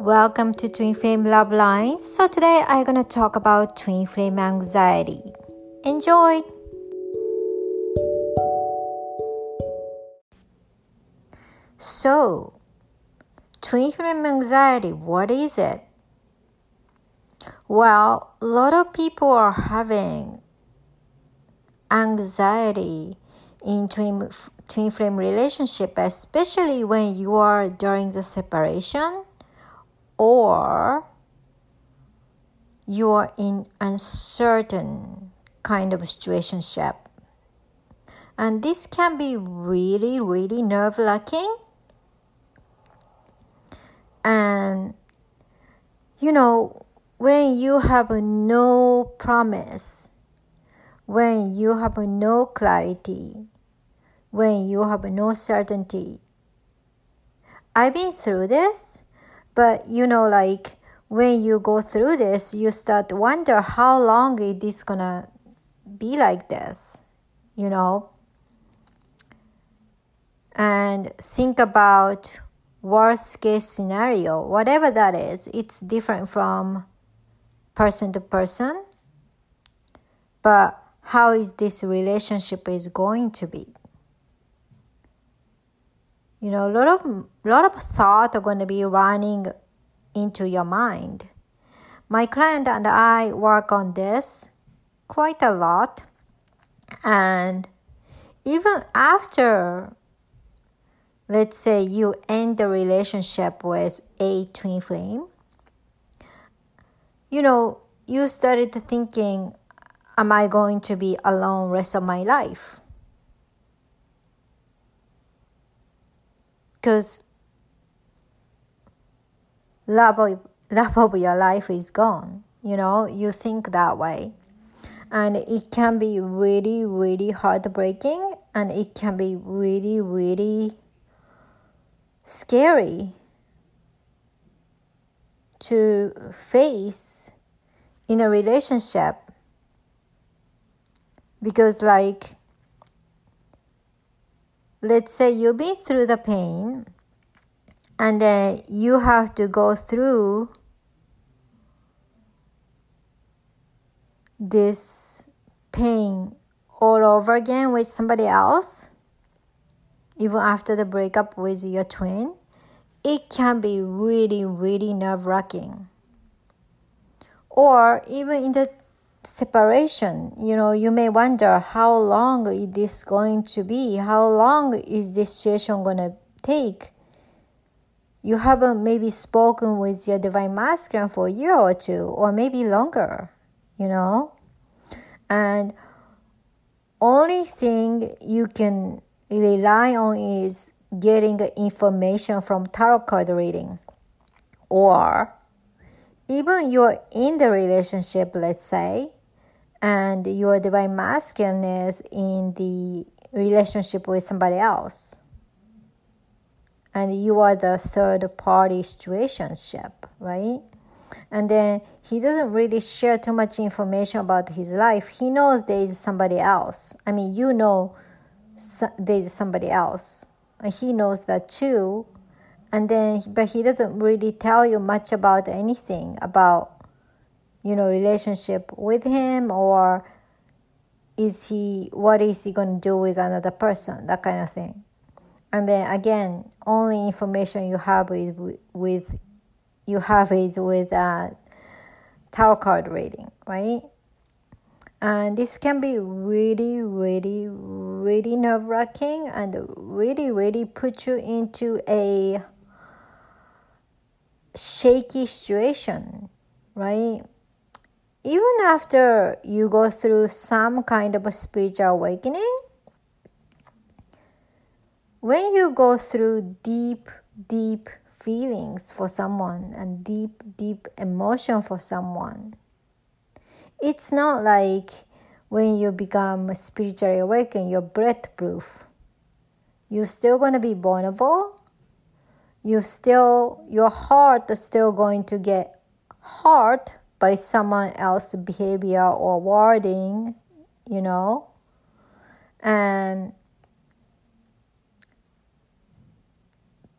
Welcome to Twin Flame Love Lines. So today I'm to talk about twin flame anxiety. Enjoy. So, twin flame anxiety, what is it? Well, a lot of people are having anxiety in twin, twin flame relationship, especially when you are during the separation or you are in an uncertain kind of situationship. And this can be really, really nerve wracking. And you know, when you have no promise, when you have no clarity, when you have no certainty. I've been through this but you know, like when you go through this, you start wonder how long is this gonna be like this, you know? And think about worst case scenario, whatever that is, it's different from person to person. But how is this relationship is going to be? You know a lot of lot of thought are going to be running into your mind. My client and i work on this quite a lot. And even after let's say you end the relationship with a twin flame you know you started thinking am i going to be alone rest of my life because love of, love of your life is gone. You know, you think that way. And it can be really, really heartbreaking and it can be really, really scary to face in a relationship because like let's say you've been through the pain and then you have to go through this pain all over again with somebody else, even after the breakup with your twin, it can be really, really nerve wracking. Or even in the separation. You know you may wonder how long is this going to be how long is this situation going to take? You haven't uh, maybe spoken with your divine masculine for a year or two or maybe longer you know? And only thing you can rely on is getting information from tarot card reading. Or even you're in the relationship, let's say, and your divine masculine is in the relationship with somebody else, and you are the third party situationship, right? And then he doesn't really share too much information about his life. He knows there is somebody else. I mean, you know there is somebody else. And he knows that too and then but he doesn't really tell you much about anything about you know relationship with him or is he what is he going to do with another person? That kind of thing. And then again only information you have is with you have is with a tarot card reading right? And this can be really really really nerve wracking and really really put you into a shaky situation, right? Even after you go through some kind of a spiritual awakening, when you go through deep, deep feelings for someone and deep, deep emotion for someone, it's not like when you become spiritually awakened, you're breath proof. You're still going to be vulnerable you still your heart is still going to get hurt by someone else's behavior or wording, you know. And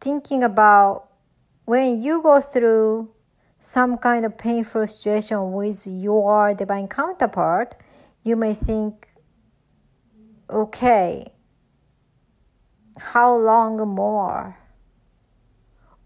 thinking about when you go through some kind of painful situation with your divine counterpart, you may think, okay, how long more?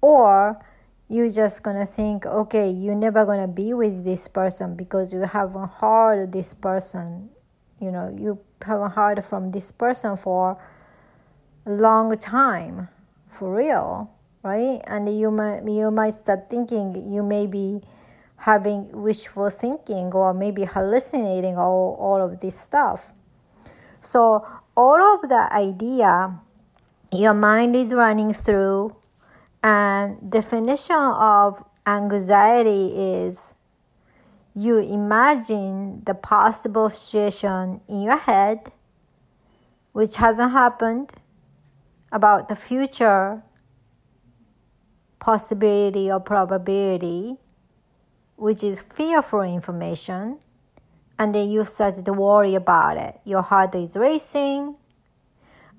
Or you're just gonna think, okay, you're never gonna be with this person because you haven't heard this person. You know, you haven't heard from this person for a long time, for real, right? And you might you might start thinking you may be having wishful thinking or maybe hallucinating all, all of this stuff. So all of the idea your mind is running through and definition of anxiety is you imagine the possible situation in your head which hasn't happened about the future possibility or probability which is fearful information. And then you start to worry about it. Your heart is racing.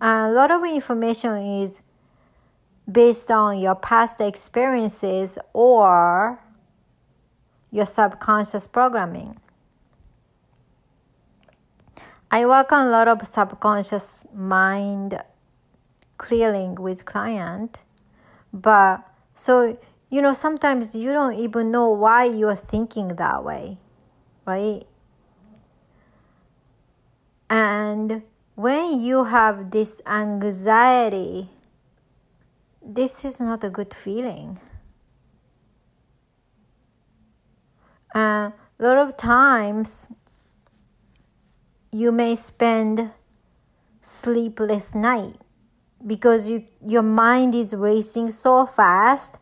And a lot of information is based on your past experiences or your subconscious programming. I work on a lot of subconscious mind clearing with client, but so you know sometimes you don't even know why you're thinking that way, right? And when you have this anxiety this is not a good feeling. Uh, a lot of times, you may spend sleepless night because you, your mind is racing so fast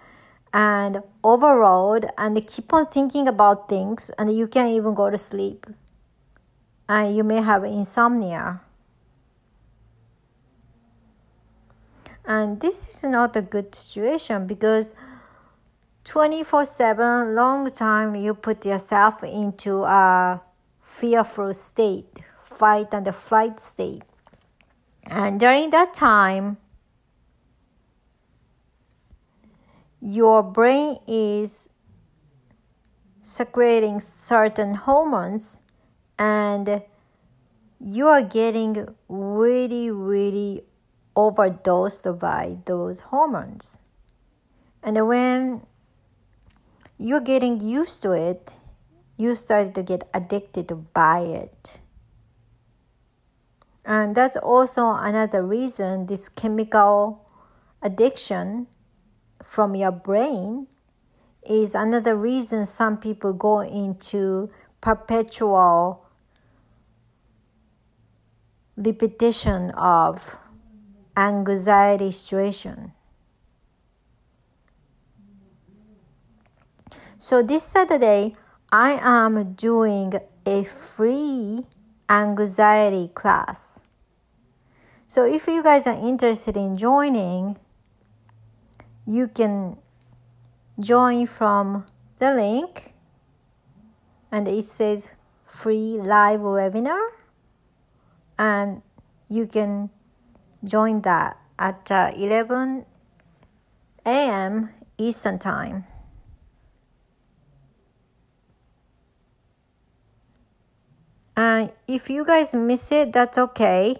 and overload and keep on thinking about things and you can't even go to sleep and you may have insomnia And this is not a good situation because 24 7 long time you put yourself into a fearful state, fight and the flight state. And during that time, your brain is secreting certain hormones and you are getting really, really overdosed by those hormones. And when you're getting used to it, you start to get addicted by it. And that's also another reason this chemical addiction from your brain is another reason some people go into perpetual repetition of anxiety situation. So this Saturday, I am doing a free anxiety class. So if you guys are interested in joining, you can join from the link and it says free live webinar and you can join that at uh, 11 a.m. Eastern Time. And if you guys miss it, that's okay.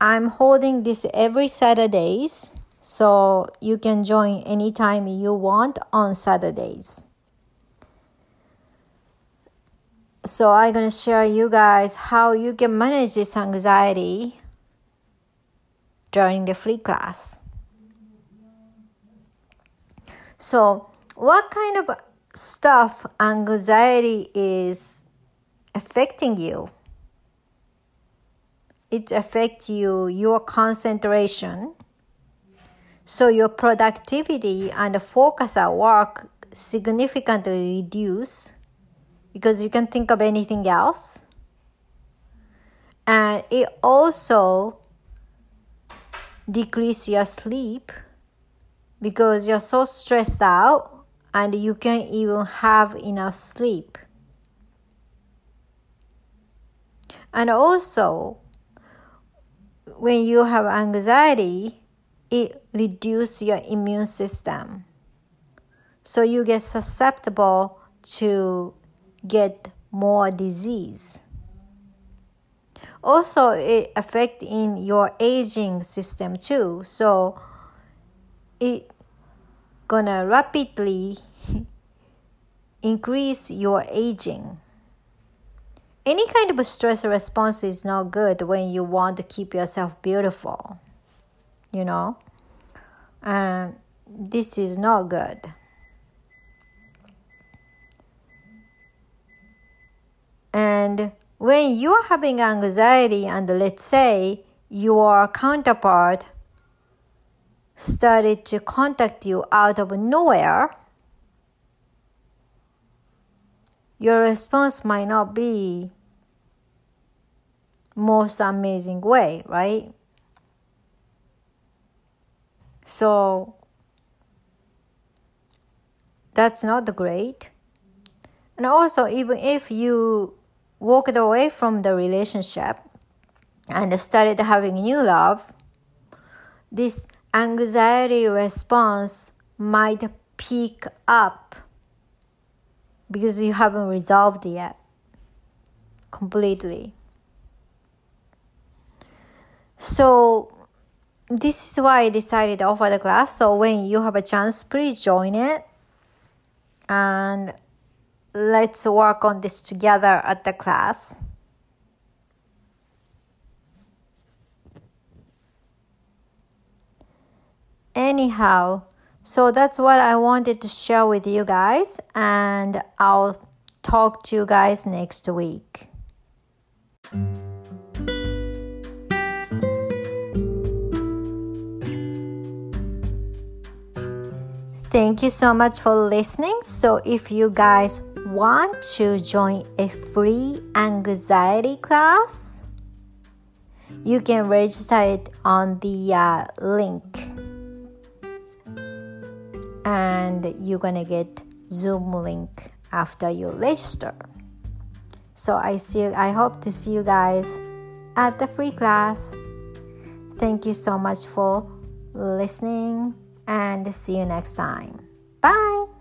I'm holding this every Saturdays, so you can join anytime you want on Saturdays. So I'm gonna share you guys how you can manage this anxiety during the free class. So, what kind of stuff anxiety is affecting you? It affects you your concentration. So your productivity and focus at work significantly reduce because you can think of anything else. And it also decrease your sleep because you're so stressed out and you can't even have enough sleep. And also, when you have anxiety, it reduces your immune system so you get susceptible to get more disease also it affect in your aging system too. So it gonna rapidly increase your aging. Any kind of stress response is not good when you want to keep yourself beautiful you know? And this is not good. And when you are having anxiety and let's say your counterpart started to contact you out of nowhere your response might not be most amazing way, right? So that's not great. And also, even if you walked away from the relationship and started having new love, this anxiety response might pick up because you haven't resolved yet completely. So this is why I decided to offer the class. So when you have a chance, please join it and let's work on this together at the class. Anyhow, so that's what I wanted to share with you guys, and I'll talk to you guys next week. Thank you so much for listening. So, if you guys want to join a free anxiety class, you can register it on the uh, link. And you're gonna get zoom link after you register. So i see i hope to see you guys at the free class. Thank you so much for listening and see you next time. Bye